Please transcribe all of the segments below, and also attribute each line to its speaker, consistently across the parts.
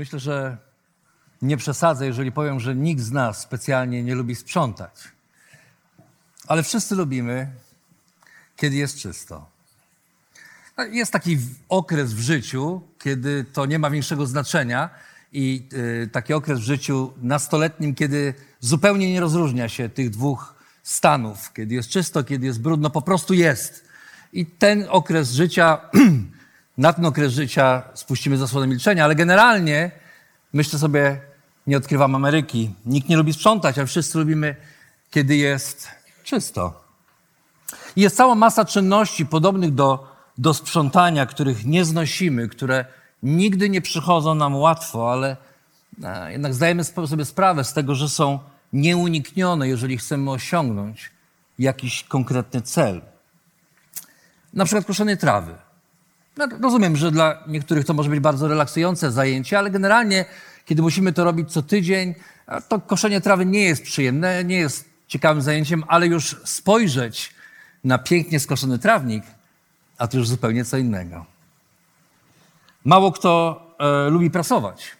Speaker 1: Myślę, że nie przesadzę, jeżeli powiem, że nikt z nas specjalnie nie lubi sprzątać. Ale wszyscy lubimy, kiedy jest czysto. Jest taki okres w życiu, kiedy to nie ma większego znaczenia i y, taki okres w życiu nastoletnim, kiedy zupełnie nie rozróżnia się tych dwóch stanów. Kiedy jest czysto, kiedy jest brudno, po prostu jest. I ten okres życia, na ten okres życia spuścimy zasłonę milczenia, ale generalnie myślę sobie, nie odkrywam Ameryki. Nikt nie lubi sprzątać, ale wszyscy lubimy, kiedy jest czysto. I jest cała masa czynności podobnych do, do sprzątania, których nie znosimy, które nigdy nie przychodzą nam łatwo, ale e, jednak zdajemy sobie sprawę z tego, że są nieuniknione, jeżeli chcemy osiągnąć jakiś konkretny cel. Na przykład koszenie trawy. No, rozumiem, że dla niektórych to może być bardzo relaksujące zajęcie, ale generalnie, kiedy musimy to robić co tydzień, to koszenie trawy nie jest przyjemne, nie jest ciekawym zajęciem, ale już spojrzeć na pięknie skoszony trawnik, a to już zupełnie co innego. Mało kto e, lubi prasować,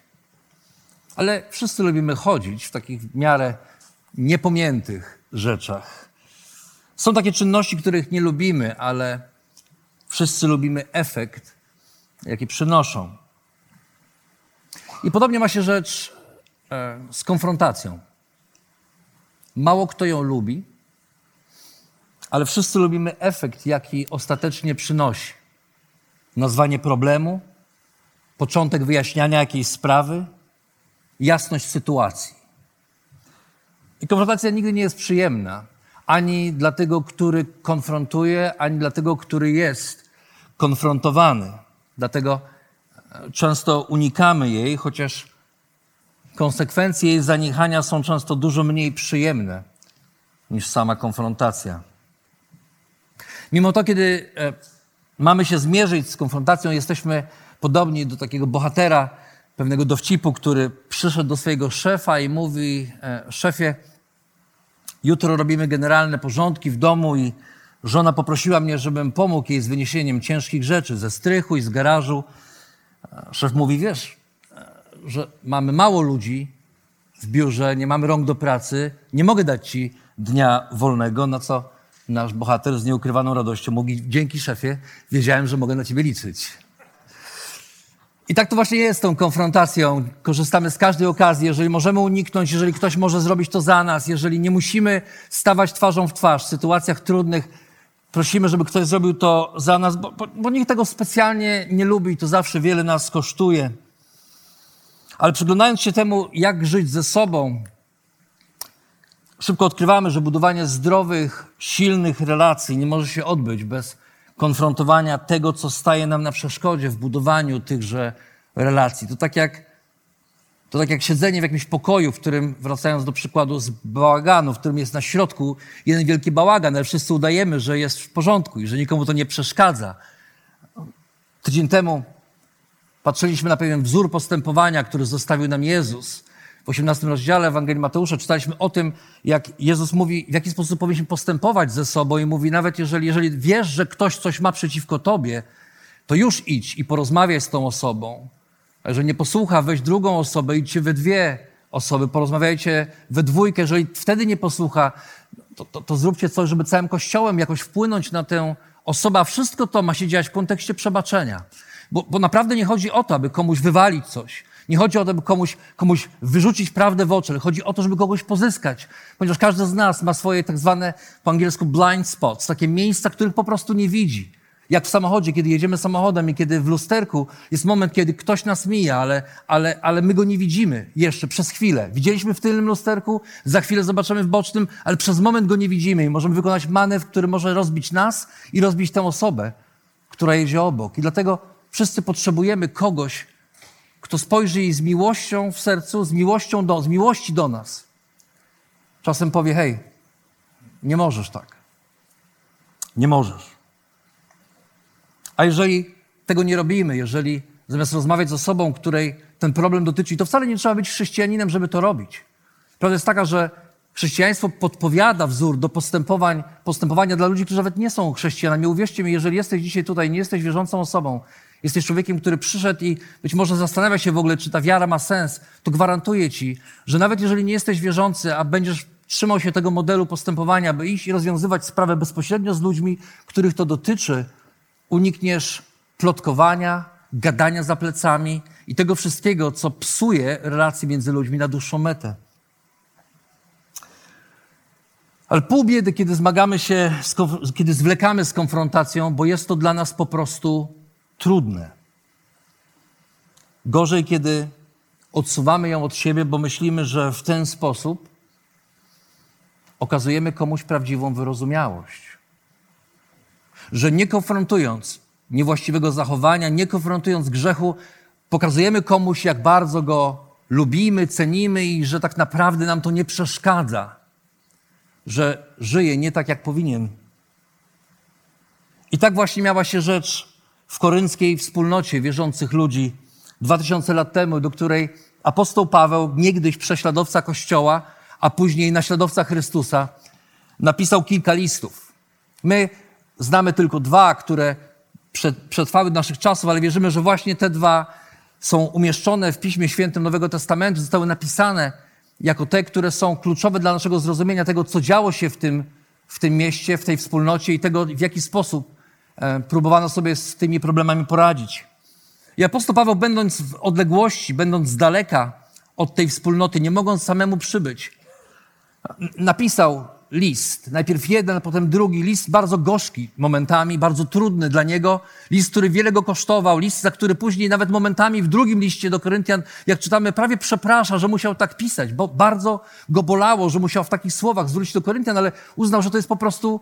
Speaker 1: ale wszyscy lubimy chodzić w takich w miarę niepominiętych rzeczach. Są takie czynności, których nie lubimy, ale wszyscy lubimy efekt, jaki przynoszą. I podobnie ma się rzecz e, z konfrontacją. Mało kto ją lubi, ale wszyscy lubimy efekt, jaki ostatecznie przynosi. Nazwanie problemu, początek wyjaśniania jakiejś sprawy, jasność sytuacji. I konfrontacja nigdy nie jest przyjemna, ani dla tego, który konfrontuje, ani dla tego, który jest konfrontowany. Dlatego e, często unikamy jej, chociaż konsekwencje jej zaniechania są często dużo mniej przyjemne niż sama konfrontacja. Mimo to, kiedy e, mamy się zmierzyć z konfrontacją, jesteśmy podobni do takiego bohatera pewnego dowcipu, który przyszedł do swojego szefa i mówi: e, Szefie, jutro robimy generalne porządki w domu i żona poprosiła mnie, żebym pomógł jej z wyniesieniem ciężkich rzeczy ze strychu i z garażu. Szef mówi: Wiesz, że mamy mało ludzi w biurze, nie mamy rąk do pracy, nie mogę dać ci dnia wolnego, na co nasz bohater z nieukrywaną radością mówi, dzięki szefie, wiedziałem, że mogę na ciebie liczyć. I tak to właśnie jest z tą konfrontacją. Korzystamy z każdej okazji, jeżeli możemy uniknąć, jeżeli ktoś może zrobić to za nas, jeżeli nie musimy stawać twarzą w twarz w sytuacjach trudnych, prosimy, żeby ktoś zrobił to za nas, bo, bo, bo nikt tego specjalnie nie lubi i to zawsze wiele nas kosztuje. Ale przyglądając się temu, jak żyć ze sobą, szybko odkrywamy, że budowanie zdrowych, silnych relacji nie może się odbyć bez konfrontowania tego, co staje nam na przeszkodzie w budowaniu tychże relacji. To tak jak, to tak jak siedzenie w jakimś pokoju, w którym, wracając do przykładu z bałaganu, w którym jest na środku jeden wielki bałagan, ale wszyscy udajemy, że jest w porządku i że nikomu to nie przeszkadza. Tydzień temu patrzyliśmy na pewien wzór postępowania, który zostawił nam Jezus. W 18 rozdziale Ewangelii Mateusza czytaliśmy o tym, jak Jezus mówi, w jaki sposób powinniśmy postępować ze sobą i mówi, nawet jeżeli, jeżeli wiesz, że ktoś coś ma przeciwko tobie, to już idź i porozmawiaj z tą osobą. A jeżeli nie posłucha, weź drugą osobę, idźcie we dwie osoby, porozmawiajcie we dwójkę. Jeżeli wtedy nie posłucha, to, to, to zróbcie coś, żeby całym Kościołem jakoś wpłynąć na tę osobę. A wszystko to ma się dziać w kontekście przebaczenia. Bo, bo naprawdę nie chodzi o to, aby komuś wywalić coś. Nie chodzi o to, aby komuś, komuś wyrzucić prawdę w oczy, ale chodzi o to, żeby kogoś pozyskać. Ponieważ każdy z nas ma swoje tak zwane po angielsku blind spots, takie miejsca, których po prostu nie widzi. Jak w samochodzie, kiedy jedziemy samochodem i kiedy w lusterku jest moment, kiedy ktoś nas mija, ale, ale, ale my go nie widzimy jeszcze przez chwilę. Widzieliśmy w tylnym lusterku, za chwilę zobaczymy w bocznym, ale przez moment go nie widzimy i możemy wykonać manewr, który może rozbić nas i rozbić tę osobę, która jedzie obok. I dlatego wszyscy potrzebujemy kogoś, kto spojrzy jej z miłością w sercu, z miłością do, z miłości do nas. Czasem powie, hej, nie możesz tak. Nie możesz. A jeżeli tego nie robimy, jeżeli zamiast rozmawiać z osobą, której ten problem dotyczy, to wcale nie trzeba być chrześcijaninem, żeby to robić. Prawda jest taka, że chrześcijaństwo podpowiada wzór do postępowań, postępowania dla ludzi, którzy nawet nie są chrześcijanami. Uwierzcie mi, jeżeli jesteś dzisiaj tutaj, nie jesteś wierzącą osobą, jesteś człowiekiem, który przyszedł i być może zastanawia się w ogóle, czy ta wiara ma sens, to gwarantuję ci, że nawet jeżeli nie jesteś wierzący, a będziesz trzymał się tego modelu postępowania, by iść i rozwiązywać sprawę bezpośrednio z ludźmi, których to dotyczy, unikniesz plotkowania, gadania za plecami i tego wszystkiego, co psuje relacje między ludźmi na dłuższą metę. Ale pół biedy, kiedy zmagamy się, kiedy zwlekamy z konfrontacją, bo jest to dla nas po prostu trudne. Gorzej, kiedy odsuwamy ją od siebie, bo myślimy, że w ten sposób okazujemy komuś prawdziwą wyrozumiałość. Że nie konfrontując niewłaściwego zachowania, nie konfrontując grzechu, pokazujemy komuś, jak bardzo go lubimy, cenimy i że tak naprawdę nam to nie przeszkadza, że żyje nie tak, jak powinien. I tak właśnie miała się rzecz w korynckiej wspólnocie wierzących ludzi dwa tysiące lat temu, do której apostoł Paweł, niegdyś prześladowca Kościoła, a później naśladowca Chrystusa, napisał kilka listów. My znamy tylko dwa, które przetrwały naszych czasów, ale wierzymy, że właśnie te dwa są umieszczone w Piśmie Świętym Nowego Testamentu, zostały napisane jako te, które są kluczowe dla naszego zrozumienia tego, co działo się w tym, w tym mieście, w tej wspólnocie i tego, w jaki sposób próbowano sobie z tymi problemami poradzić. I apostoł Paweł, będąc w odległości, będąc z daleka od tej wspólnoty, nie mogąc samemu przybyć, napisał list. Najpierw jeden, potem drugi. List bardzo gorzki momentami, bardzo trudny dla niego. List, który wiele go kosztował. List, za który później nawet momentami w drugim liście do Koryntian, jak czytamy, prawie przeprasza, że musiał tak pisać, bo bardzo go bolało, że musiał w takich słowach zwrócić do Koryntian, ale uznał, że to jest po prostu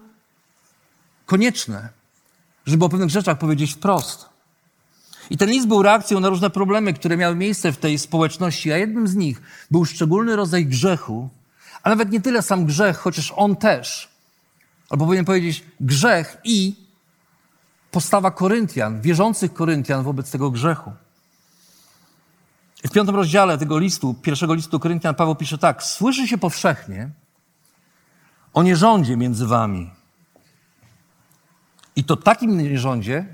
Speaker 1: konieczne, żeby o pewnych rzeczach powiedzieć wprost. I ten list był reakcją na różne problemy, które miały miejsce w tej społeczności, a jednym z nich był szczególny rodzaj grzechu, a nawet nie tyle sam grzech, chociaż on też. Albo powinien powiedzieć grzech i postawa Koryntian, wierzących Koryntian wobec tego grzechu. W piątym rozdziale tego listu, pierwszego listu Koryntian, Paweł pisze tak: Słyszy się powszechnie o nierządzie między wami. I to takim nierządzie,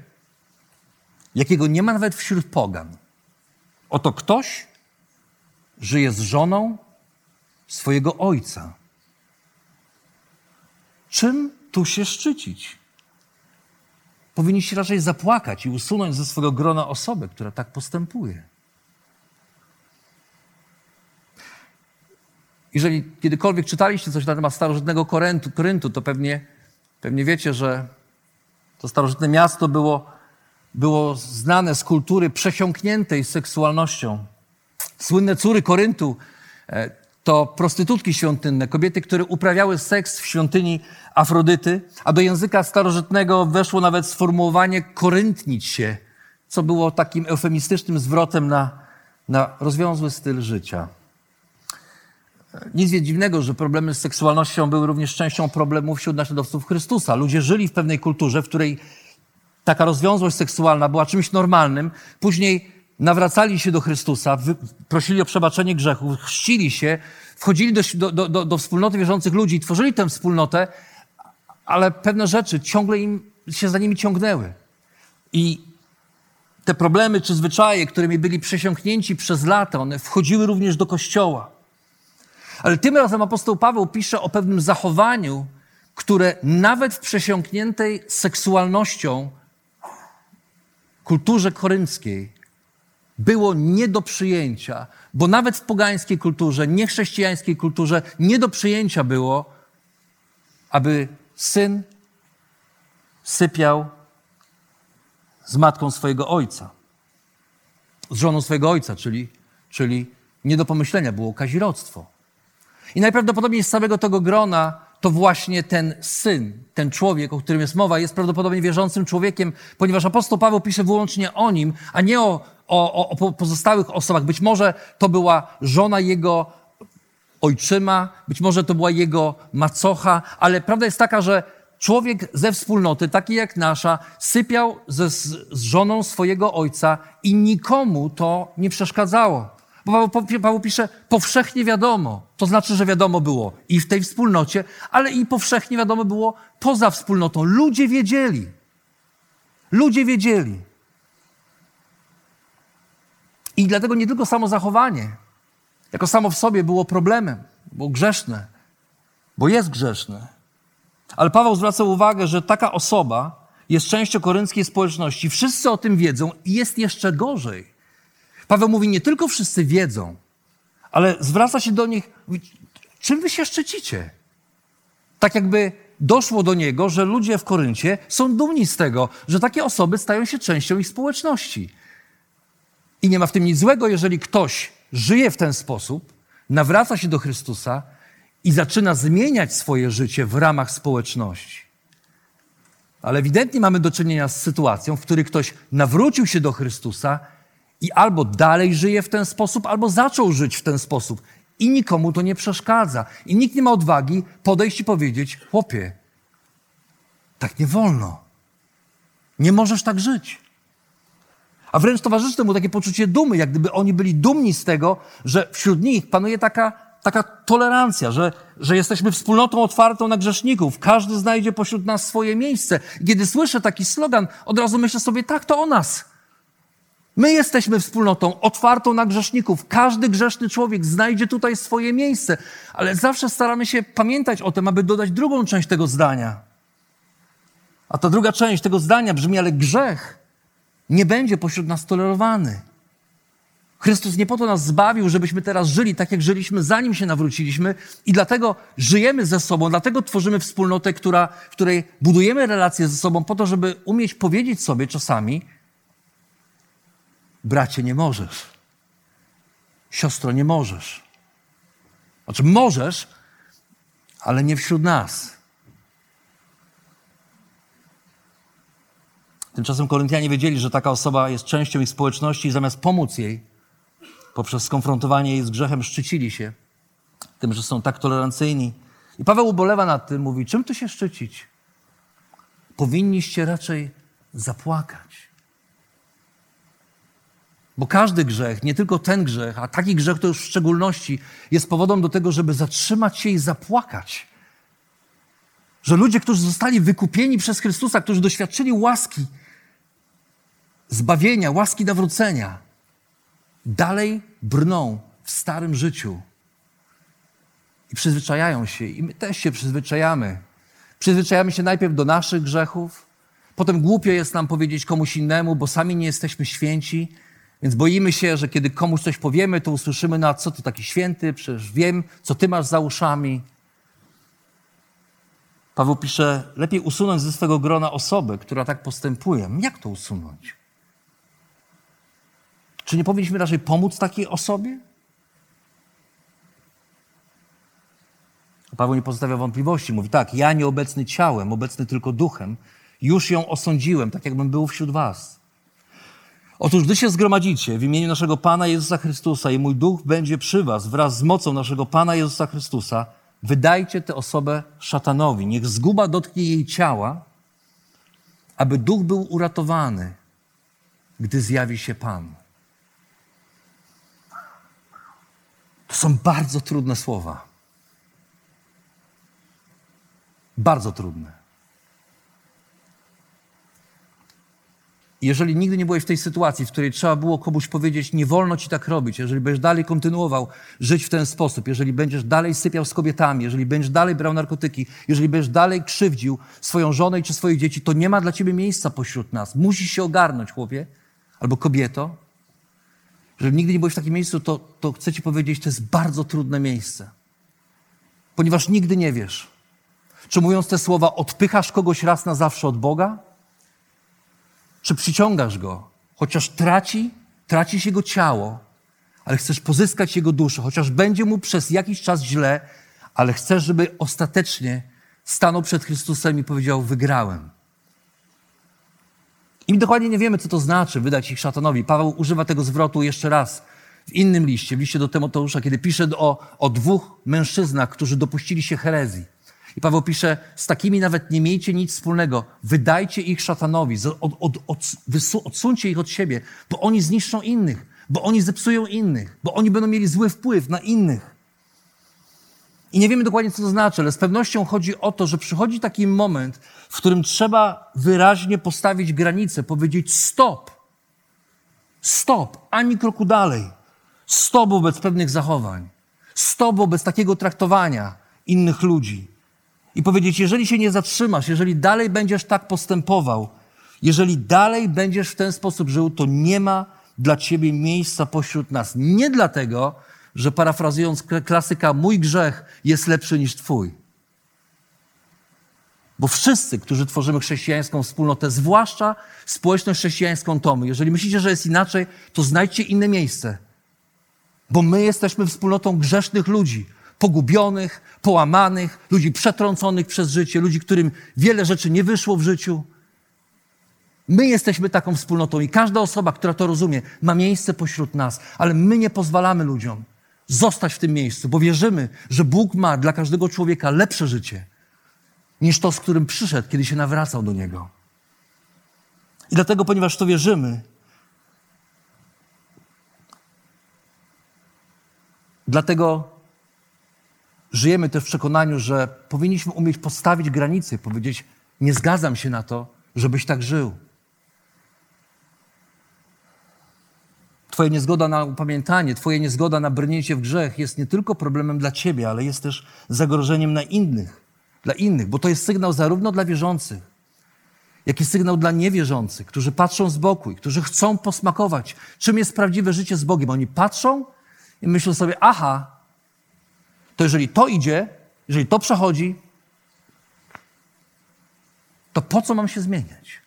Speaker 1: jakiego nie ma nawet wśród pogan. Oto ktoś żyje z żoną swojego ojca. Czym tu się szczycić? Powinniście raczej zapłakać i usunąć ze swojego grona osobę, która tak postępuje. Jeżeli kiedykolwiek czytaliście coś na temat starożytnego Koryntu to pewnie, pewnie wiecie, że to starożytne miasto było, było znane z kultury przesiąkniętej seksualnością. Słynne córy Koryntu e, to prostytutki świątynne, kobiety, które uprawiały seks w świątyni Afrodyty, a do języka starożytnego weszło nawet sformułowanie koryntnić się, co było takim eufemistycznym zwrotem na, na rozwiązły styl życia. Nic więc dziwnego, że problemy z seksualnością były również częścią problemów wśród naśladowców Chrystusa. Ludzie żyli w pewnej kulturze, w której taka rozwiązłość seksualna była czymś normalnym. Później nawracali się do Chrystusa, prosili o przebaczenie grzechów, chrzcili się, wchodzili do, do, do, do wspólnoty wierzących ludzi, tworzyli tę wspólnotę, ale pewne rzeczy ciągle im się za nimi ciągnęły. I te problemy czy zwyczaje, którymi byli przesiąknięci przez lata, one wchodziły również do kościoła. Ale tym razem apostoł Paweł pisze o pewnym zachowaniu, które nawet w przesiąkniętej seksualnością kulturze korynckiej było nie do przyjęcia, bo nawet w pogańskiej kulturze, niechrześcijańskiej kulturze nie do przyjęcia było, aby syn sypiał z matką swojego ojca, z żoną swojego ojca, czyli, czyli nie do pomyślenia było kazirodztwo. I najprawdopodobniej z całego tego grona to właśnie ten syn, ten człowiek, o którym jest mowa, jest prawdopodobnie wierzącym człowiekiem, ponieważ apostoł Paweł pisze wyłącznie o nim, a nie o, o, o pozostałych osobach. Być może to była żona jego ojczyma, być może to była jego macocha, ale prawda jest taka, że człowiek ze wspólnoty, taki jak nasza, sypiał ze, z żoną swojego ojca i nikomu to nie przeszkadzało. Bo Paweł, Paweł pisze, powszechnie wiadomo. To znaczy, że wiadomo było i w tej wspólnocie, ale i powszechnie wiadomo było poza wspólnotą. Ludzie wiedzieli. Ludzie wiedzieli. I dlatego nie tylko samo zachowanie, jako samo w sobie było problemem, było grzeszne, bo jest grzeszne. Ale Paweł zwraca uwagę, że taka osoba jest częścią korynckiej społeczności. Wszyscy o tym wiedzą i jest jeszcze gorzej. Paweł mówi, nie tylko wszyscy wiedzą, ale zwraca się do nich, czym wy się szczycicie? Tak jakby doszło do niego, że ludzie w Koryncie są dumni z tego, że takie osoby stają się częścią ich społeczności. I nie ma w tym nic złego, jeżeli ktoś żyje w ten sposób, nawraca się do Chrystusa i zaczyna zmieniać swoje życie w ramach społeczności. Ale ewidentnie mamy do czynienia z sytuacją, w której ktoś nawrócił się do Chrystusa i albo dalej żyje w ten sposób, albo zaczął żyć w ten sposób. I nikomu to nie przeszkadza. I nikt nie ma odwagi podejść i powiedzieć: Chłopie, tak nie wolno. Nie możesz tak żyć. A wręcz towarzyszy temu takie poczucie dumy, jak gdyby oni byli dumni z tego, że wśród nich panuje taka, taka tolerancja, że, że jesteśmy wspólnotą otwartą na grzeszników. Każdy znajdzie pośród nas swoje miejsce. Kiedy słyszę taki slogan, od razu myślę sobie, tak, to o nas. My jesteśmy wspólnotą otwartą na grzeszników. Każdy grzeszny człowiek znajdzie tutaj swoje miejsce, ale zawsze staramy się pamiętać o tym, aby dodać drugą część tego zdania. A ta druga część tego zdania brzmi, ale grzech nie będzie pośród nas tolerowany. Chrystus nie po to nas zbawił, żebyśmy teraz żyli tak, jak żyliśmy, zanim się nawróciliśmy, i dlatego żyjemy ze sobą, dlatego tworzymy wspólnotę, która, w której budujemy relacje ze sobą, po to, żeby umieć powiedzieć sobie czasami, bracie, nie możesz. Siostro, nie możesz. Znaczy, możesz, ale nie wśród nas. Tymczasem Koryntianie wiedzieli, że taka osoba jest częścią ich społeczności i zamiast pomóc jej, poprzez skonfrontowanie jej z grzechem, szczycili się tym, że są tak tolerancyjni. I Paweł ubolewa nad tym, mówi, czym tu się szczycić? Powinniście raczej zapłakać. Bo każdy grzech, nie tylko ten grzech, a taki grzech to już w szczególności jest powodem do tego, żeby zatrzymać się i zapłakać. Że ludzie, którzy zostali wykupieni przez Chrystusa, którzy doświadczyli łaski, zbawienia, łaski nawrócenia, dalej brną w starym życiu i przyzwyczajają się. I my też się przyzwyczajamy. Przyzwyczajamy się najpierw do naszych grzechów, potem głupio jest nam powiedzieć komuś innemu, bo sami nie jesteśmy święci, więc boimy się, że kiedy komuś coś powiemy, to usłyszymy, no co ty taki święty, przecież wiem, co ty masz za uszami. Paweł pisze, lepiej usunąć ze swego grona osobę, która tak postępuje. Jak to usunąć? Czy nie powinniśmy raczej pomóc takiej osobie? Paweł nie pozostawia wątpliwości. Mówi tak, ja nieobecny ciałem, obecny tylko duchem, już ją osądziłem, tak jakbym był wśród was. Otóż gdy się zgromadzicie w imieniu naszego Pana Jezusa Chrystusa i mój duch będzie przy was wraz z mocą naszego Pana Jezusa Chrystusa, wydajcie tę osobę szatanowi. Niech zguba dotknie jej ciała, aby duch był uratowany, gdy zjawi się Pan. To są bardzo trudne słowa. Bardzo trudne. Jeżeli nigdy nie byłeś w tej sytuacji, w której trzeba było komuś powiedzieć, nie wolno ci tak robić, jeżeli będziesz dalej kontynuował żyć w ten sposób, jeżeli będziesz dalej sypiał z kobietami, jeżeli będziesz dalej brał narkotyki, jeżeli będziesz dalej krzywdził swoją żonę czy swoje dzieci, to nie ma dla ciebie miejsca pośród nas. Musisz się ogarnąć, chłopie albo kobieto. Jeżeli nigdy nie byłeś w takim miejscu, to, to chcę ci powiedzieć, to jest bardzo trudne miejsce. Ponieważ nigdy nie wiesz, czy mówiąc te słowa, odpychasz kogoś raz na zawsze od Boga, czy przyciągasz go, chociaż traci, tracisz jego ciało, ale chcesz pozyskać jego duszę, chociaż będzie mu przez jakiś czas źle, ale chcesz, żeby ostatecznie stanął przed Chrystusem i powiedział: Wygrałem. I my dokładnie nie wiemy, co to znaczy wydać ich szatanowi. Paweł używa tego zwrotu jeszcze raz w innym liście, w liście do Tymoteusza, kiedy pisze o, o dwóch mężczyznach, którzy dopuścili się herezji. I Paweł pisze, z takimi nawet nie miejcie nic wspólnego. Wydajcie ich szatanowi, od, od, od, odsuńcie ich od siebie, bo oni zniszczą innych, bo oni zepsują innych, bo oni będą mieli zły wpływ na innych. I nie wiemy dokładnie, co to znaczy, ale z pewnością chodzi o to, że przychodzi taki moment, w którym trzeba wyraźnie postawić granicę, powiedzieć stop. Stop, ani kroku dalej. Stop wobec pewnych zachowań. Stop wobec takiego traktowania innych ludzi. I powiedzieć, jeżeli się nie zatrzymasz, jeżeli dalej będziesz tak postępował, jeżeli dalej będziesz w ten sposób żył, to nie ma dla ciebie miejsca pośród nas. Nie dlatego, że parafrazując klasyka, mój grzech jest lepszy niż twój. Bo wszyscy, którzy tworzymy chrześcijańską wspólnotę, zwłaszcza społeczność chrześcijańską Tomy, jeżeli myślicie, że jest inaczej, to znajdźcie inne miejsce. Bo my jesteśmy wspólnotą grzesznych ludzi, pogubionych, połamanych, ludzi przetrąconych przez życie, ludzi, którym wiele rzeczy nie wyszło w życiu. My jesteśmy taką wspólnotą i każda osoba, która to rozumie, ma miejsce pośród nas, ale my nie pozwalamy ludziom zostać w tym miejscu, bo wierzymy, że Bóg ma dla każdego człowieka lepsze życie niż to, z którym przyszedł, kiedy się nawracał do Niego. I dlatego, ponieważ to wierzymy, dlatego żyjemy też w przekonaniu, że powinniśmy umieć postawić granice, powiedzieć: Nie zgadzam się na to, żebyś tak żył. Twoja niezgoda na upamiętanie, Twoja niezgoda na brnięcie w grzech jest nie tylko problemem dla Ciebie, ale jest też zagrożeniem na innych, dla innych, bo to jest sygnał zarówno dla wierzących, jak i sygnał dla niewierzących, którzy patrzą z boku i którzy chcą posmakować, czym jest prawdziwe życie z Bogiem. Oni patrzą i myślą sobie, aha, to jeżeli to idzie, jeżeli to przechodzi, to po co mam się zmieniać?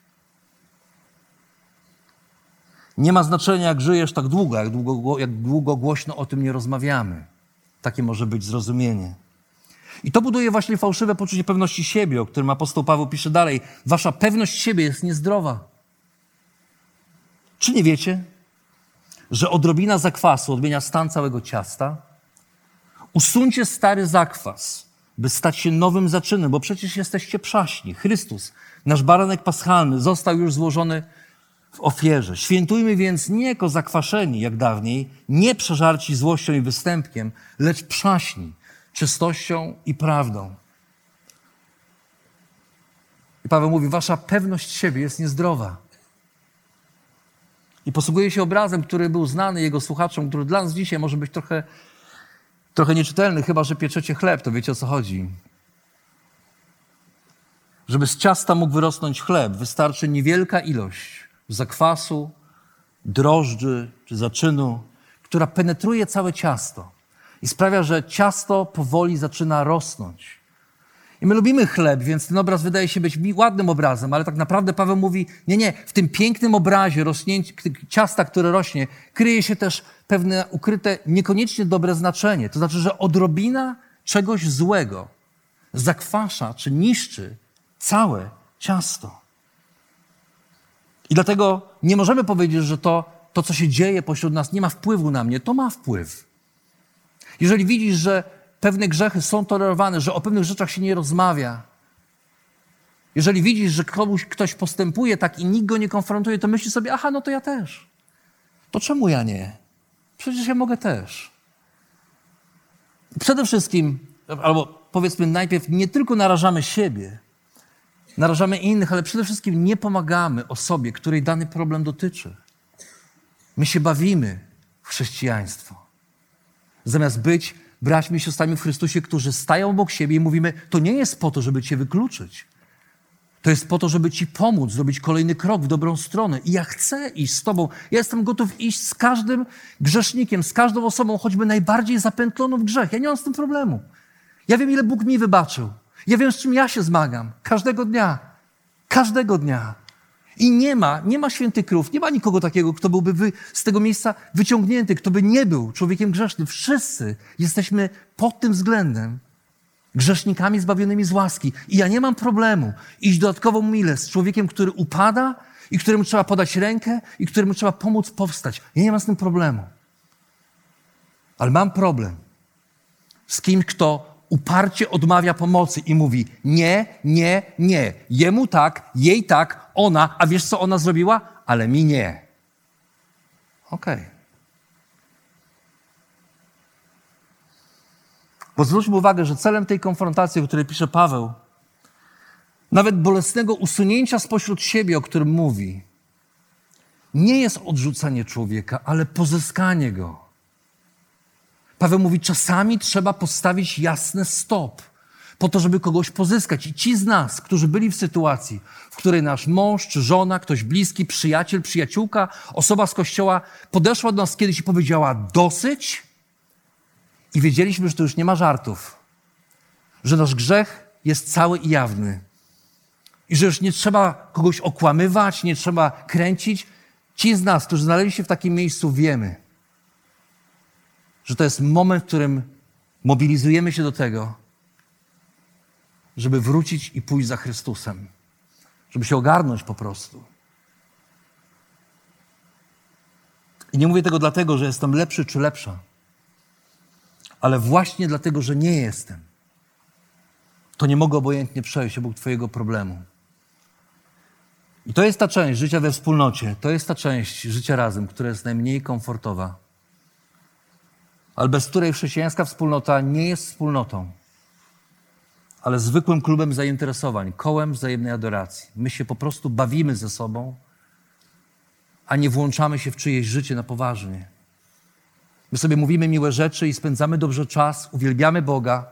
Speaker 1: Nie ma znaczenia, jak żyjesz tak długo, jak długo, jak długo głośno o tym nie rozmawiamy. Takie może być zrozumienie. I to buduje właśnie fałszywe poczucie pewności siebie, o którym apostoł Paweł pisze dalej. Wasza pewność siebie jest niezdrowa. Czy nie wiecie, że odrobina zakwasu odmienia stan całego ciasta? Usuńcie stary zakwas, by stać się nowym zaczynem, bo przecież jesteście przaśni. Chrystus, nasz baranek paschalny, został już złożony w ofierze. Świętujmy więc nie jako zakwaszeni, jak dawniej, nie przeżarci złością i występkiem, lecz przaśni, czystością i prawdą. I Paweł mówi, wasza pewność siebie jest niezdrowa. I posługuje się obrazem, który był znany jego słuchaczom, który dla nas dzisiaj może być trochę, trochę nieczytelny, chyba że pieczecie chleb, to wiecie o co chodzi. Żeby z ciasta mógł wyrosnąć chleb, wystarczy niewielka ilość zakwasu, drożdży czy zaczynu, która penetruje całe ciasto i sprawia, że ciasto powoli zaczyna rosnąć. I my lubimy chleb, więc ten obraz wydaje się być ładnym obrazem, ale tak naprawdę Paweł mówi, nie, nie, w tym pięknym obrazie ciasta, które rośnie, kryje się też pewne ukryte, niekoniecznie dobre znaczenie. To znaczy, że odrobina czegoś złego zakwasza czy niszczy całe ciasto. I dlatego nie możemy powiedzieć, że to, to, co się dzieje pośród nas, nie ma wpływu na mnie. To ma wpływ. Jeżeli widzisz, że pewne grzechy są tolerowane, że o pewnych rzeczach się nie rozmawia, jeżeli widzisz, że komuś, ktoś postępuje tak i nikt go nie konfrontuje, to myślisz sobie, aha, no to ja też. To czemu ja nie? Przecież ja mogę też. Przede wszystkim, albo powiedzmy najpierw, nie tylko narażamy siebie, narażamy innych, ale przede wszystkim nie pomagamy osobie, której dany problem dotyczy. My się bawimy w chrześcijaństwo. Zamiast być braćmi i siostrami w Chrystusie, którzy stają obok siebie i mówimy, to nie jest po to, żeby cię wykluczyć. To jest po to, żeby ci pomóc, zrobić kolejny krok w dobrą stronę. I ja chcę iść z tobą. Ja jestem gotów iść z każdym grzesznikiem, z każdą osobą, choćby najbardziej zapętloną w grzech. Ja nie mam z tym problemu. Ja wiem, ile Bóg mi wybaczył. Ja wiem, z czym ja się zmagam każdego dnia. Każdego dnia. I nie ma, nie ma świętych krów, nie ma nikogo takiego, kto byłby wy, z tego miejsca wyciągnięty, kto by nie był człowiekiem grzesznym. Wszyscy jesteśmy pod tym względem grzesznikami zbawionymi z łaski. I ja nie mam problemu iść dodatkową milę z człowiekiem, który upada i któremu trzeba podać rękę i któremu trzeba pomóc powstać. Ja nie mam z tym problemu. Ale mam problem z kimś, kto uparcie odmawia pomocy i mówi nie, nie, nie. Jemu tak, jej tak, ona, a wiesz co ona zrobiła? Ale mi nie. Okej. Okay. Bo zwróćmy uwagę, że celem tej konfrontacji, o której pisze Paweł, nawet bolesnego usunięcia spośród siebie, o którym mówi, nie jest odrzucanie człowieka, ale pozyskanie go. Paweł mówi, czasami trzeba postawić jasne stop po to, żeby kogoś pozyskać. I ci z nas, którzy byli w sytuacji, w której nasz mąż czy żona, ktoś bliski, przyjaciel, przyjaciółka, osoba z kościoła podeszła do nas kiedyś i powiedziała dosyć i wiedzieliśmy, że to już nie ma żartów, że nasz grzech jest cały i jawny i że już nie trzeba kogoś okłamywać, nie trzeba kręcić. Ci z nas, którzy znaleźli się w takim miejscu, wiemy, że to jest moment, w którym mobilizujemy się do tego, żeby wrócić i pójść za Chrystusem, żeby się ogarnąć po prostu. I nie mówię tego dlatego, że jestem lepszy czy lepsza, ale właśnie dlatego, że nie jestem. To nie mogę obojętnie przejść obok Twojego problemu. I to jest ta część życia we wspólnocie, to jest ta część życia razem, która jest najmniej komfortowa ale bez której chrześcijańska wspólnota nie jest wspólnotą, ale zwykłym klubem zainteresowań, kołem wzajemnej adoracji. My się po prostu bawimy ze sobą, a nie włączamy się w czyjeś życie na poważnie. My sobie mówimy miłe rzeczy i spędzamy dobrze czas, uwielbiamy Boga,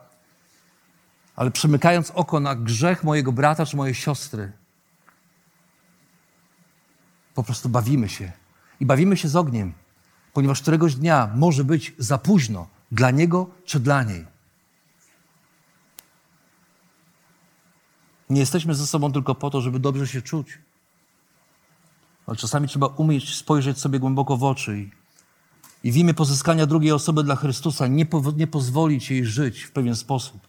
Speaker 1: ale przymykając oko na grzech mojego brata czy mojej siostry, po prostu bawimy się. I bawimy się z ogniem ponieważ któregoś dnia może być za późno dla niego czy dla niej. Nie jesteśmy ze sobą tylko po to, żeby dobrze się czuć. Ale czasami trzeba umieć spojrzeć sobie głęboko w oczy i, i w imię pozyskania drugiej osoby dla Chrystusa nie, po, nie pozwolić jej żyć w pewien sposób.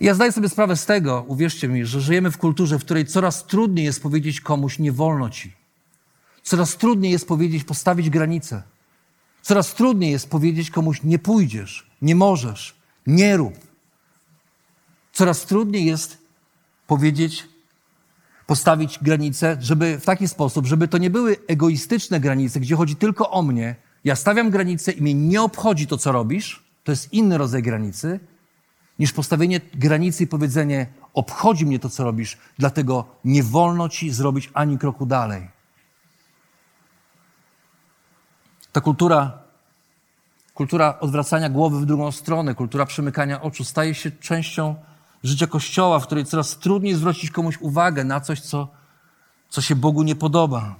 Speaker 1: I ja zdaję sobie sprawę z tego, uwierzcie mi, że żyjemy w kulturze, w której coraz trudniej jest powiedzieć komuś nie wolno ci. Coraz trudniej jest powiedzieć, postawić granicę. Coraz trudniej jest powiedzieć komuś, nie pójdziesz, nie możesz, nie rób. Coraz trudniej jest powiedzieć, postawić granice, żeby w taki sposób, żeby to nie były egoistyczne granice, gdzie chodzi tylko o mnie. Ja stawiam granice i mnie nie obchodzi to, co robisz. To jest inny rodzaj granicy, niż postawienie granicy i powiedzenie, obchodzi mnie to, co robisz, dlatego nie wolno ci zrobić ani kroku dalej. Ta kultura, kultura odwracania głowy w drugą stronę, kultura przymykania oczu staje się częścią życia Kościoła, w której coraz trudniej zwrócić komuś uwagę na coś, co, co się Bogu nie podoba.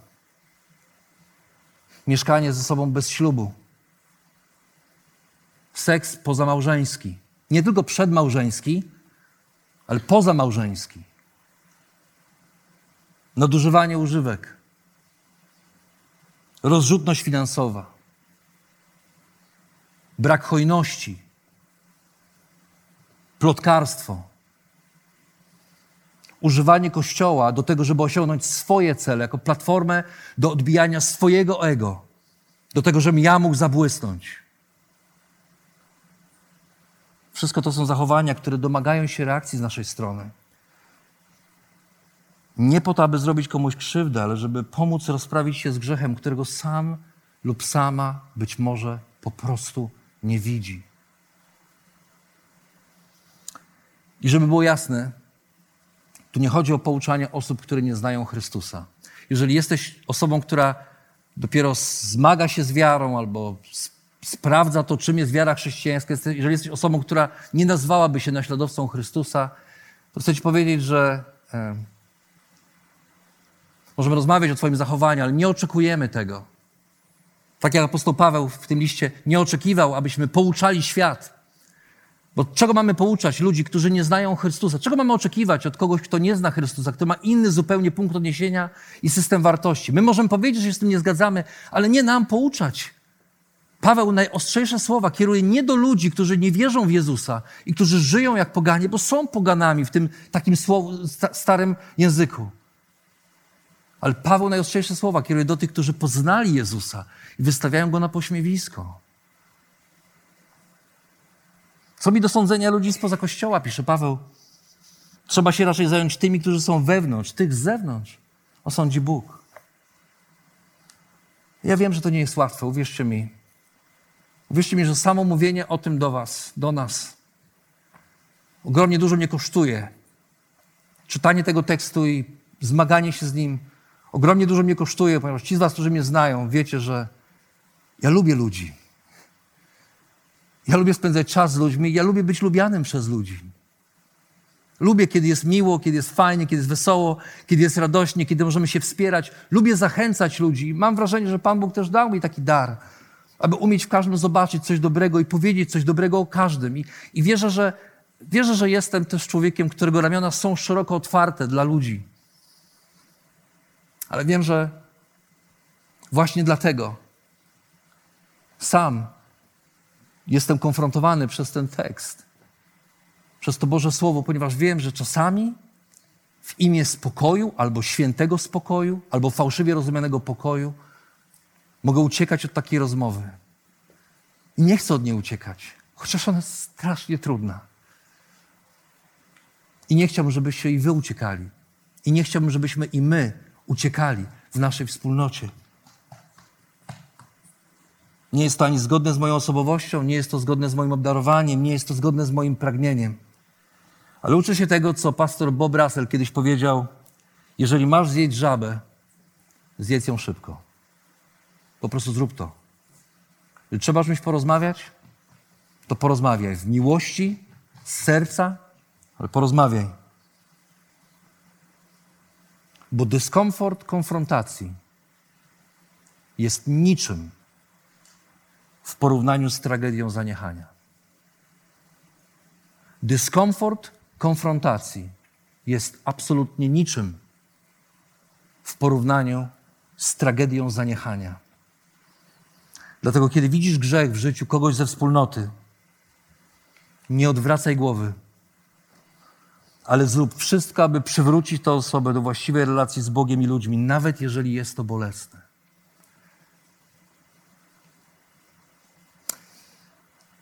Speaker 1: Mieszkanie ze sobą bez ślubu. Seks pozamałżeński. Nie tylko przedmałżeński, ale pozamałżeński. Nadużywanie używek rozrzutność finansowa, brak hojności, plotkarstwo, używanie Kościoła do tego, żeby osiągnąć swoje cele, jako platformę do odbijania swojego ego, do tego, żebym ja mógł zabłysnąć. Wszystko to są zachowania, które domagają się reakcji z naszej strony. Nie po to, aby zrobić komuś krzywdę, ale żeby pomóc rozprawić się z grzechem, którego sam lub sama być może po prostu nie widzi. I żeby było jasne, tu nie chodzi o pouczanie osób, które nie znają Chrystusa. Jeżeli jesteś osobą, która dopiero zmaga się z wiarą albo sprawdza to, czym jest wiara chrześcijańska, jeżeli jesteś osobą, która nie nazwałaby się naśladowcą Chrystusa, to chcę Ci powiedzieć, że Możemy rozmawiać o Twoim zachowaniu, ale nie oczekujemy tego. Tak jak apostoł Paweł w tym liście nie oczekiwał, abyśmy pouczali świat, Bo czego mamy pouczać ludzi, którzy nie znają Chrystusa? Czego mamy oczekiwać od kogoś, kto nie zna Chrystusa, kto ma inny zupełnie punkt odniesienia i system wartości? My możemy powiedzieć, że się z tym nie zgadzamy, ale nie nam pouczać. Paweł najostrzejsze słowa kieruje nie do ludzi, którzy nie wierzą w Jezusa i którzy żyją jak poganie, bo są poganami w tym takim starym języku. Ale Paweł najostrzejsze słowa kieruje do tych, którzy poznali Jezusa i wystawiają go na pośmiewisko. Co mi do sądzenia ludzi spoza kościoła, pisze Paweł. Trzeba się raczej zająć tymi, którzy są wewnątrz, tych z zewnątrz. Osądzi Bóg. Ja wiem, że to nie jest łatwe, uwierzcie mi. Uwierzcie mi, że samo mówienie o tym do Was, do nas, ogromnie dużo mnie kosztuje. Czytanie tego tekstu i zmaganie się z nim ogromnie dużo mnie kosztuje, ponieważ ci z Was, którzy mnie znają, wiecie, że ja lubię ludzi. Ja lubię spędzać czas z ludźmi, ja lubię być lubianym przez ludzi. Lubię, kiedy jest miło, kiedy jest fajnie, kiedy jest wesoło, kiedy jest radośnie, kiedy możemy się wspierać. Lubię zachęcać ludzi. Mam wrażenie, że Pan Bóg też dał mi taki dar, aby umieć w każdym zobaczyć coś dobrego i powiedzieć coś dobrego o każdym. I, i wierzę, że, wierzę, że jestem też człowiekiem, którego ramiona są szeroko otwarte dla ludzi. Ale wiem, że właśnie dlatego sam jestem konfrontowany przez ten tekst, przez to Boże Słowo, ponieważ wiem, że czasami w imię spokoju, albo świętego spokoju, albo fałszywie rozumianego pokoju, mogę uciekać od takiej rozmowy. I nie chcę od niej uciekać, chociaż ona jest strasznie trudna. I nie chciałbym, żebyście i wy uciekali. I nie chciałbym, żebyśmy i my uciekali w naszej wspólnocie. Nie jest to ani zgodne z moją osobowością, nie jest to zgodne z moim obdarowaniem, nie jest to zgodne z moim pragnieniem. Ale uczę się tego, co pastor Bob Russell kiedyś powiedział: Jeżeli masz zjeść żabę, zjedz ją szybko. Po prostu zrób to. Jeżeli trzeba czymś porozmawiać, to porozmawiaj w miłości, z serca, ale porozmawiaj. Bo dyskomfort konfrontacji jest niczym w porównaniu z tragedią zaniechania. Dyskomfort konfrontacji jest absolutnie niczym w porównaniu z tragedią zaniechania. Dlatego, kiedy widzisz grzech w życiu kogoś ze wspólnoty, nie odwracaj głowy, ale zrób wszystko, aby przywrócić tę osobę do właściwej relacji z Bogiem i ludźmi, nawet jeżeli jest to bolesne.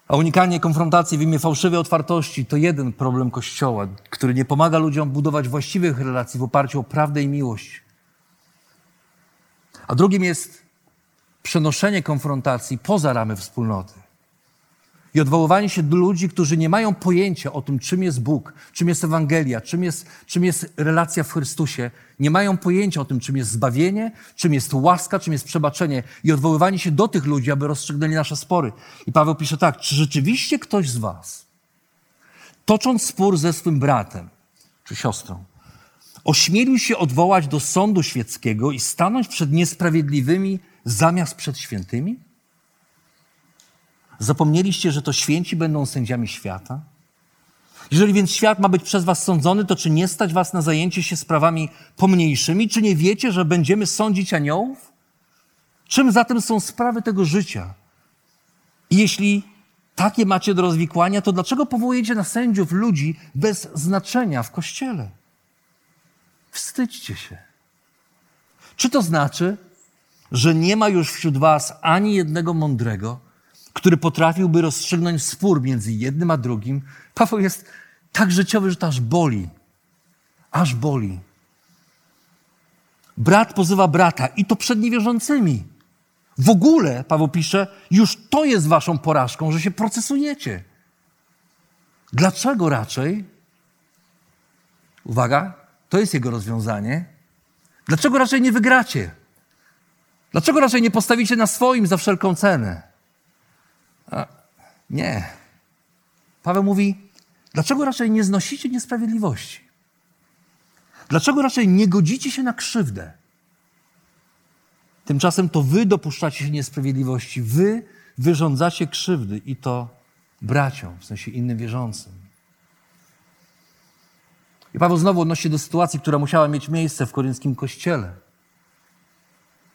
Speaker 1: A unikanie konfrontacji w imię fałszywej otwartości to jeden problem Kościoła, który nie pomaga ludziom budować właściwych relacji w oparciu o prawdę i miłość. A drugim jest przenoszenie konfrontacji poza ramy wspólnoty i odwoływanie się do ludzi, którzy nie mają pojęcia o tym, czym jest Bóg, czym jest Ewangelia, czym jest, czym jest relacja w Chrystusie, nie mają pojęcia o tym, czym jest zbawienie, czym jest łaska, czym jest przebaczenie i odwoływanie się do tych ludzi, aby rozstrzygnęli nasze spory. I Paweł pisze tak, czy rzeczywiście ktoś z was, tocząc spór ze swym bratem czy siostrą, ośmielił się odwołać do sądu świeckiego i stanąć przed niesprawiedliwymi zamiast przed świętymi? Zapomnieliście, że to święci będą sędziami świata? Jeżeli więc świat ma być przez was sądzony, to czy nie stać was na zajęcie się sprawami pomniejszymi? Czy nie wiecie, że będziemy sądzić aniołów? Czym zatem są sprawy tego życia? I jeśli takie macie do rozwikłania, to dlaczego powołujecie na sędziów ludzi bez znaczenia w kościele? Wstydźcie się. Czy to znaczy, że nie ma już wśród was ani jednego mądrego, który potrafiłby rozstrzygnąć spór między jednym a drugim. Paweł jest tak życiowy, że to aż boli. Aż boli. Brat pozywa brata i to przed niewierzącymi. W ogóle, Paweł pisze, już to jest waszą porażką, że się procesujecie. Dlaczego raczej? Uwaga, to jest jego rozwiązanie. Dlaczego raczej nie wygracie? Dlaczego raczej nie postawicie na swoim za wszelką cenę? Nie. Paweł mówi, dlaczego raczej nie znosicie niesprawiedliwości? Dlaczego raczej nie godzicie się na krzywdę? Tymczasem to wy dopuszczacie się niesprawiedliwości, wy wyrządzacie krzywdy i to braciom, w sensie innym wierzącym. I Paweł znowu odnosi się do sytuacji, która musiała mieć miejsce w korynckim kościele.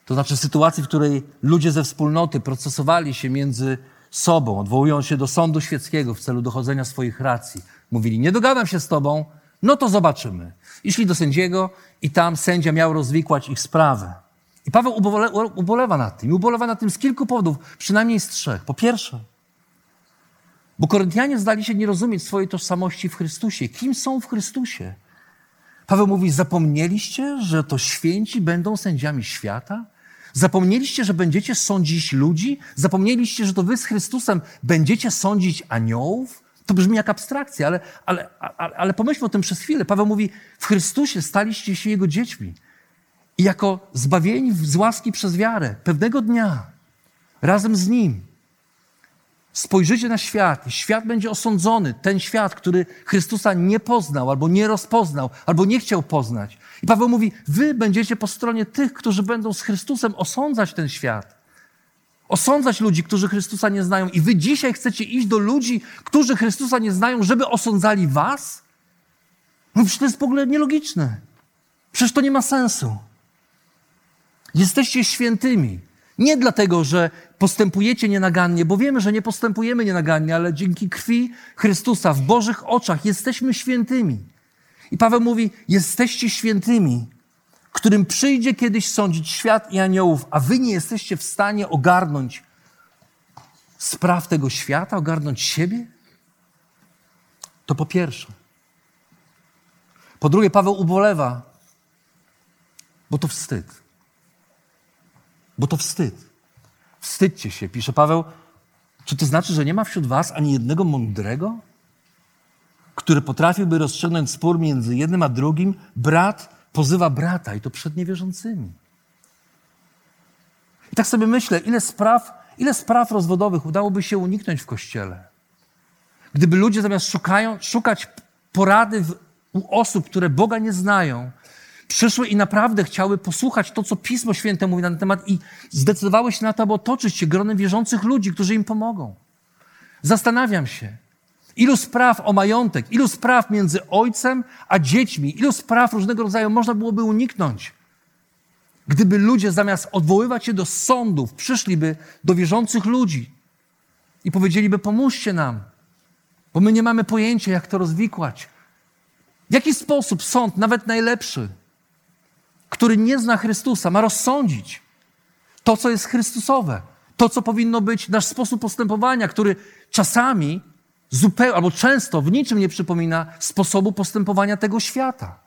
Speaker 1: To znaczy sytuacji, w której ludzie ze wspólnoty procesowali się między sobą, odwołując się do sądu świeckiego w celu dochodzenia swoich racji. Mówili, nie dogadam się z tobą, no to zobaczymy. I szli do sędziego i tam sędzia miał rozwikłać ich sprawę. I Paweł ubole, ubolewa nad tym. I ubolewa nad tym z kilku powodów, przynajmniej z trzech. Po pierwsze, bo Koryntianie zdali się nie rozumieć swojej tożsamości w Chrystusie. Kim są w Chrystusie? Paweł mówi: Zapomnieliście, że to święci będą sędziami świata? Zapomnieliście, że będziecie sądzić ludzi? Zapomnieliście, że to wy z Chrystusem będziecie sądzić aniołów? To brzmi jak abstrakcja, ale, ale, ale, ale pomyślmy o tym przez chwilę. Paweł mówi: W Chrystusie staliście się Jego dziećmi. I jako zbawieni z łaski przez wiarę, pewnego dnia, razem z Nim, spojrzycie na świat i świat będzie osądzony. Ten świat, który Chrystusa nie poznał, albo nie rozpoznał, albo nie chciał poznać. I Paweł mówi, wy będziecie po stronie tych, którzy będą z Chrystusem osądzać ten świat. Osądzać ludzi, którzy Chrystusa nie znają. I wy dzisiaj chcecie iść do ludzi, którzy Chrystusa nie znają, żeby osądzali was? No przecież to jest w ogóle nielogiczne. Przecież to nie ma sensu. Jesteście świętymi. Nie dlatego, że postępujecie nienagannie, bo wiemy, że nie postępujemy nienagannie, ale dzięki krwi Chrystusa w Bożych oczach jesteśmy świętymi. I Paweł mówi: Jesteście świętymi, którym przyjdzie kiedyś sądzić świat i aniołów, a wy nie jesteście w stanie ogarnąć spraw tego świata, ogarnąć siebie? To po pierwsze. Po drugie, Paweł ubolewa, bo to wstyd. Bo to wstyd. Wstydźcie się, pisze Paweł. Czy to znaczy, że nie ma wśród was ani jednego mądrego, który potrafiłby rozstrzygnąć spór między jednym a drugim? Brat pozywa brata i to przed niewierzącymi. I tak sobie myślę, ile spraw, ile spraw rozwodowych udałoby się uniknąć w kościele. Gdyby ludzie zamiast szukają, szukać porady w, u osób, które Boga nie znają, przyszły i naprawdę chciały posłuchać to, co Pismo Święte mówi na ten temat i zdecydowały się na to, aby otoczyć się gronem wierzących ludzi, którzy im pomogą. Zastanawiam się, ilu spraw o majątek, ilu spraw między ojcem a dziećmi, ilu spraw różnego rodzaju można byłoby uniknąć, gdyby ludzie zamiast odwoływać się do sądów, przyszliby do wierzących ludzi i powiedzieliby: Pomóżcie nam, bo my nie mamy pojęcia, jak to rozwikłać. W jaki sposób sąd, nawet najlepszy, który nie zna Chrystusa, ma rozsądzić to, co jest Chrystusowe, to, co powinno być nasz sposób postępowania, który czasami zupełnie albo często w niczym nie przypomina sposobu postępowania tego świata.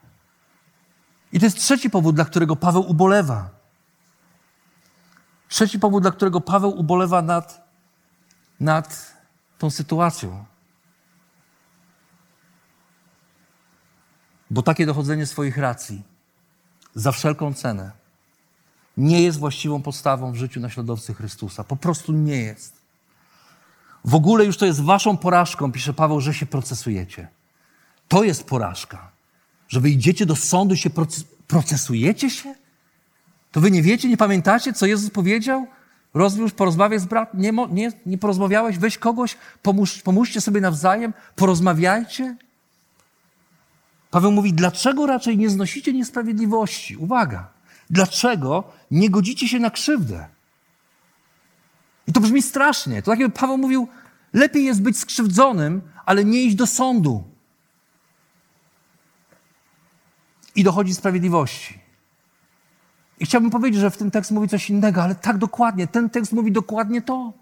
Speaker 1: I to jest trzeci powód, dla którego Paweł ubolewa. Trzeci powód, dla którego Paweł ubolewa nad, nad tą sytuacją. Bo takie dochodzenie swoich racji za wszelką cenę nie jest właściwą postawą w życiu naśladowcy Chrystusa. Po prostu nie jest. W ogóle już to jest waszą porażką, pisze Paweł, że się procesujecie. To jest porażka. Że wy idziecie do sądu i się procesujecie się? To wy nie wiecie, nie pamiętacie, co Jezus powiedział? Rozwiąż, porozmawiaj z bratem. Nie, nie, nie porozmawiałeś? Weź kogoś, pomóż, pomóżcie sobie nawzajem, porozmawiajcie. Paweł mówi, dlaczego raczej nie znosicie niesprawiedliwości? Uwaga, dlaczego nie godzicie się na krzywdę? I to brzmi strasznie. To tak jakby Paweł mówił, lepiej jest być skrzywdzonym, ale nie iść do sądu. I dochodzi sprawiedliwości. I chciałbym powiedzieć, że w tym tekst mówi coś innego, ale tak dokładnie. Ten tekst mówi dokładnie to.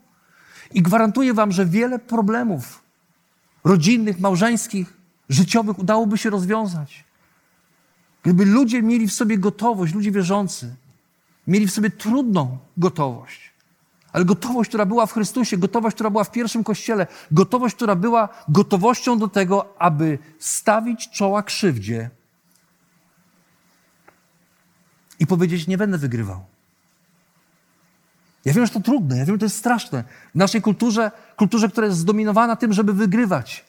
Speaker 1: I gwarantuję wam, że wiele problemów rodzinnych, małżeńskich, życiowych udałoby się rozwiązać. Gdyby ludzie mieli w sobie gotowość, ludzie wierzący, mieli w sobie trudną gotowość, ale gotowość, która była w Chrystusie, gotowość, która była w pierwszym kościele, gotowość, która była gotowością do tego, aby stawić czoła krzywdzie i powiedzieć: Nie będę wygrywał. Ja wiem, że to trudne, ja wiem, że to jest straszne. W naszej kulturze, kulturze, która jest zdominowana tym, żeby wygrywać.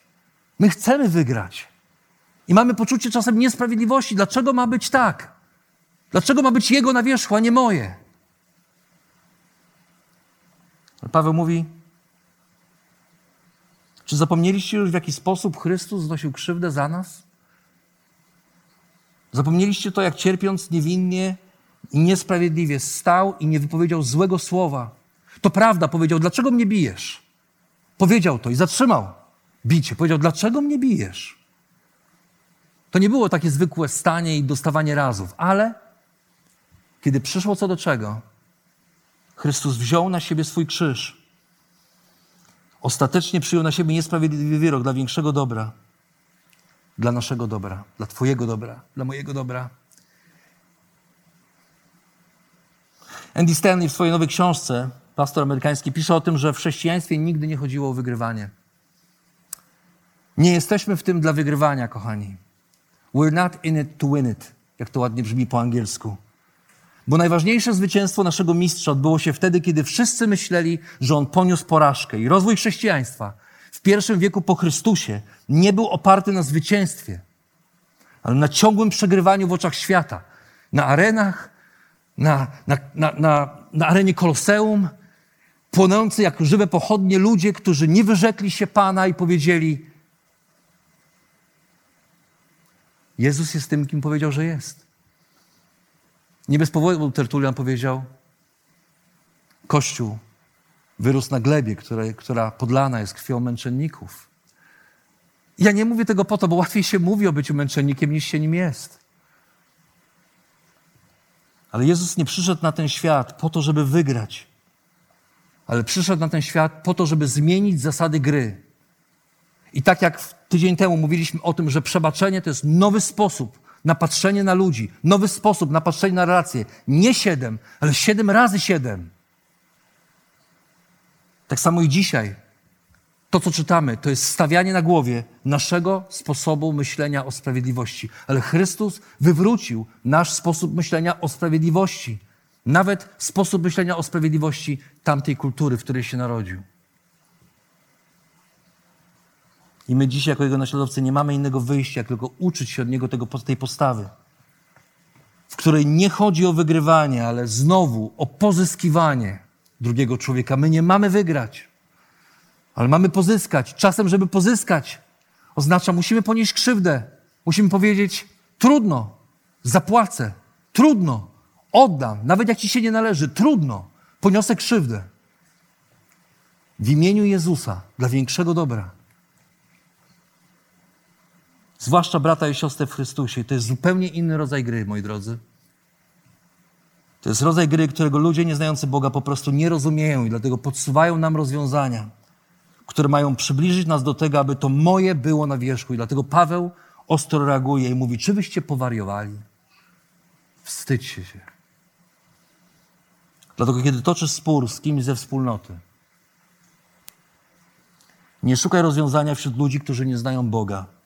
Speaker 1: My chcemy wygrać. I mamy poczucie czasem niesprawiedliwości. Dlaczego ma być tak? Dlaczego ma być jego na wierzchu, a nie moje? Paweł mówi: Czy zapomnieliście już, w jaki sposób Chrystus znosił krzywdę za nas? Zapomnieliście to, jak cierpiąc niewinnie i niesprawiedliwie stał i nie wypowiedział złego słowa. To prawda, powiedział, dlaczego mnie bijesz? Powiedział to i zatrzymał bicie. Powiedział, dlaczego mnie bijesz? To nie było takie zwykłe stanie i dostawanie razów, ale kiedy przyszło co do czego, Chrystus wziął na siebie swój krzyż. Ostatecznie przyjął na siebie niesprawiedliwy wyrok dla większego dobra. Dla naszego dobra, dla Twojego dobra, dla mojego dobra. Andy Stanley w swojej nowej książce, pastor amerykański, pisze o tym, że w chrześcijaństwie nigdy nie chodziło o wygrywanie. Nie jesteśmy w tym dla wygrywania, kochani. We're not in it to win it, jak to ładnie brzmi po angielsku. Bo najważniejsze zwycięstwo naszego mistrza odbyło się wtedy, kiedy wszyscy myśleli, że on poniósł porażkę. I rozwój chrześcijaństwa w pierwszym wieku po Chrystusie nie był oparty na zwycięstwie, ale na ciągłym przegrywaniu w oczach świata. Na arenach, na, na, na, na, na arenie Koloseum, płonący jak żywe pochodnie ludzie, którzy nie wyrzekli się Pana i powiedzieli: Jezus jest tym, kim powiedział, że jest. Nie bez powodu Tertulian powiedział: Kościół wyrósł na glebie, która, która podlana jest krwią męczenników. Ja nie mówię tego po to, bo łatwiej się mówi o byciu męczennikiem niż się nim jest. Ale Jezus nie przyszedł na ten świat po to, żeby wygrać, ale przyszedł na ten świat po to, żeby zmienić zasady gry. I tak jak tydzień temu mówiliśmy o tym, że przebaczenie to jest nowy sposób na patrzenie na ludzi, nowy sposób na patrzenie na relacje. Nie siedem, ale siedem razy siedem. Tak samo i dzisiaj. To, co czytamy, to jest stawianie na głowie naszego sposobu myślenia o sprawiedliwości. Ale Chrystus wywrócił nasz sposób myślenia o sprawiedliwości. Nawet sposób myślenia o sprawiedliwości tamtej kultury, w której się narodził. I my dzisiaj, jako Jego naśladowcy, nie mamy innego wyjścia, jak tylko uczyć się od Niego tego, tej postawy, w której nie chodzi o wygrywanie, ale znowu o pozyskiwanie drugiego człowieka. My nie mamy wygrać, ale mamy pozyskać. Czasem, żeby pozyskać, oznacza, musimy ponieść krzywdę. Musimy powiedzieć, trudno, zapłacę, trudno, oddam, nawet jak ci się nie należy, trudno, poniosę krzywdę. W imieniu Jezusa, dla większego dobra. Zwłaszcza brata i siostrę w Chrystusie. To jest zupełnie inny rodzaj gry, moi drodzy. To jest rodzaj gry, którego ludzie nieznający Boga po prostu nie rozumieją i dlatego podsuwają nam rozwiązania, które mają przybliżyć nas do tego, aby to moje było na wierzchu. I dlatego Paweł ostro reaguje i mówi, czy wyście powariowali? Wstydźcie się. Dlatego, kiedy toczysz spór z kimś ze wspólnoty, nie szukaj rozwiązania wśród ludzi, którzy nie znają Boga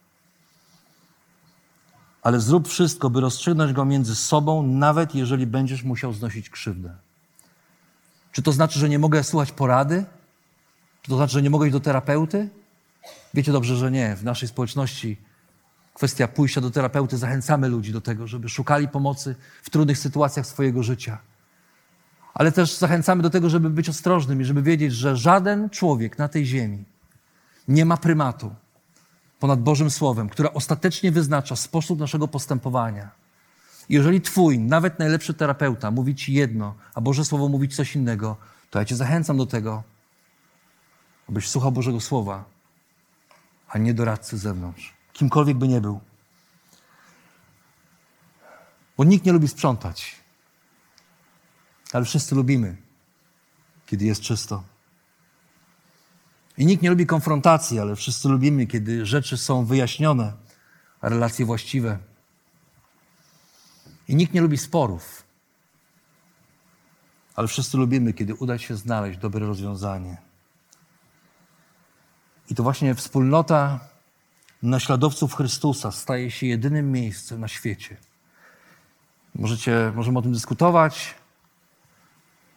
Speaker 1: ale zrób wszystko, by rozstrzygnąć go między sobą, nawet jeżeli będziesz musiał znosić krzywdę. Czy to znaczy, że nie mogę słuchać porady? Czy to znaczy, że nie mogę iść do terapeuty? Wiecie dobrze, że nie. W naszej społeczności kwestia pójścia do terapeuty zachęcamy ludzi do tego, żeby szukali pomocy w trudnych sytuacjach swojego życia. Ale też zachęcamy do tego, żeby być ostrożnym i żeby wiedzieć, że żaden człowiek na tej ziemi nie ma prymatu ponad Bożym Słowem, które ostatecznie wyznacza sposób naszego postępowania. Jeżeli Twój, nawet najlepszy terapeuta, mówi Ci jedno, a Boże Słowo mówi Ci coś innego, to ja Cię zachęcam do tego, abyś słuchał Bożego Słowa, a nie doradcy z zewnątrz. Kimkolwiek by nie był. Bo nikt nie lubi sprzątać. Ale wszyscy lubimy, kiedy jest czysto. I nikt nie lubi konfrontacji, ale wszyscy lubimy, kiedy rzeczy są wyjaśnione, a relacje właściwe. I nikt nie lubi sporów, ale wszyscy lubimy, kiedy uda się znaleźć dobre rozwiązanie. I to właśnie wspólnota naśladowców Chrystusa staje się jedynym miejscem na świecie. Możecie, możemy o tym dyskutować,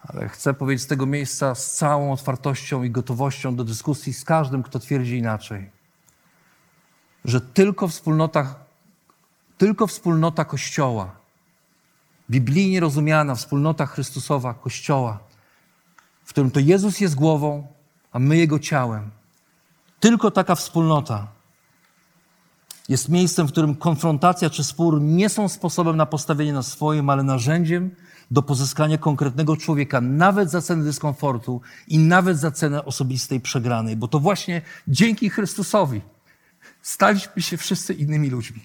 Speaker 1: ale chcę powiedzieć z tego miejsca z całą otwartością i gotowością do dyskusji z każdym, kto twierdzi inaczej, że tylko wspólnota, tylko wspólnota Kościoła, biblijnie rozumiana wspólnota Chrystusowa Kościoła, w którym to Jezus jest głową, a my Jego ciałem, Tylko taka wspólnota jest miejscem, w którym konfrontacja czy spór nie są sposobem na postawienie na swoim, ale narzędziem do pozyskania konkretnego człowieka, nawet za cenę dyskomfortu i nawet za cenę osobistej przegranej, bo to właśnie dzięki Chrystusowi staliśmy się wszyscy innymi ludźmi.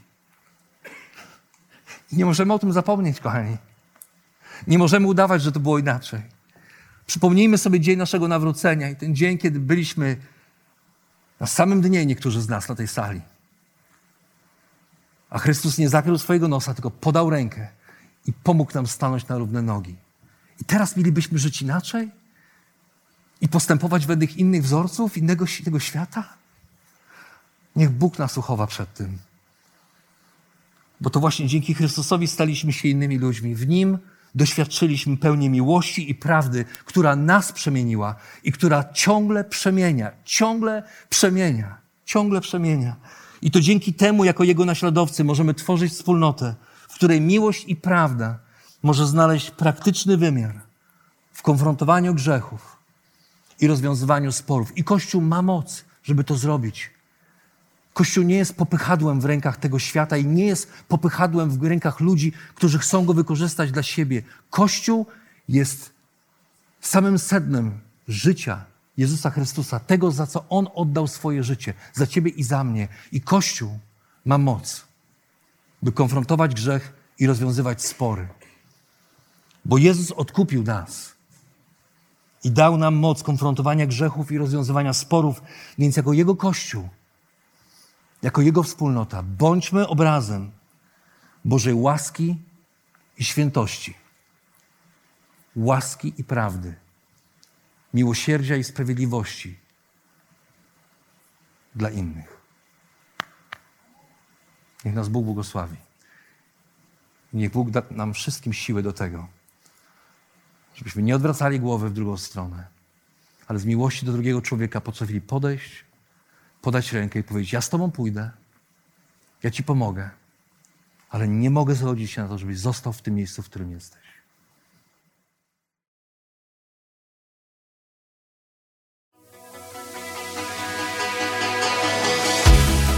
Speaker 1: Nie możemy o tym zapomnieć, kochani. Nie możemy udawać, że to było inaczej. Przypomnijmy sobie dzień naszego nawrócenia i ten dzień, kiedy byliśmy na samym dnie, niektórzy z nas na tej sali. A Chrystus nie zakrył swojego nosa, tylko podał rękę i pomógł nam stanąć na równe nogi. I teraz mielibyśmy żyć inaczej? I postępować według innych wzorców, innego, świata? Niech Bóg nas uchowa przed tym. Bo to właśnie dzięki Chrystusowi staliśmy się innymi ludźmi. W Nim doświadczyliśmy pełni miłości i prawdy, która nas przemieniła i która ciągle przemienia, ciągle przemienia, ciągle przemienia. I to dzięki temu, jako Jego naśladowcy, możemy tworzyć wspólnotę, w której miłość i prawda może znaleźć praktyczny wymiar w konfrontowaniu grzechów i rozwiązywaniu sporów. I Kościół ma moc, żeby to zrobić. Kościół nie jest popychadłem w rękach tego świata i nie jest popychadłem w rękach ludzi, którzy chcą go wykorzystać dla siebie. Kościół jest samym sednem życia Jezusa Chrystusa, tego, za co On oddał swoje życie, za ciebie i za mnie. I Kościół ma moc, by konfrontować grzech i rozwiązywać spory. Bo Jezus odkupił nas i dał nam moc konfrontowania grzechów i rozwiązywania sporów, więc jako Jego Kościół jako Jego wspólnota. Bądźmy obrazem Bożej łaski i świętości, łaski i prawdy, miłosierdzia i sprawiedliwości dla innych. Niech nas Bóg błogosławi. Niech Bóg da nam wszystkim siłę do tego, żebyśmy nie odwracali głowy w drugą stronę, ale z miłości do drugiego człowieka potrafili podejść, podać rękę i powiedzieć: Ja z Tobą pójdę, ja Ci pomogę, ale nie mogę zgodzić się na to, żebyś został w tym miejscu, w którym jesteś.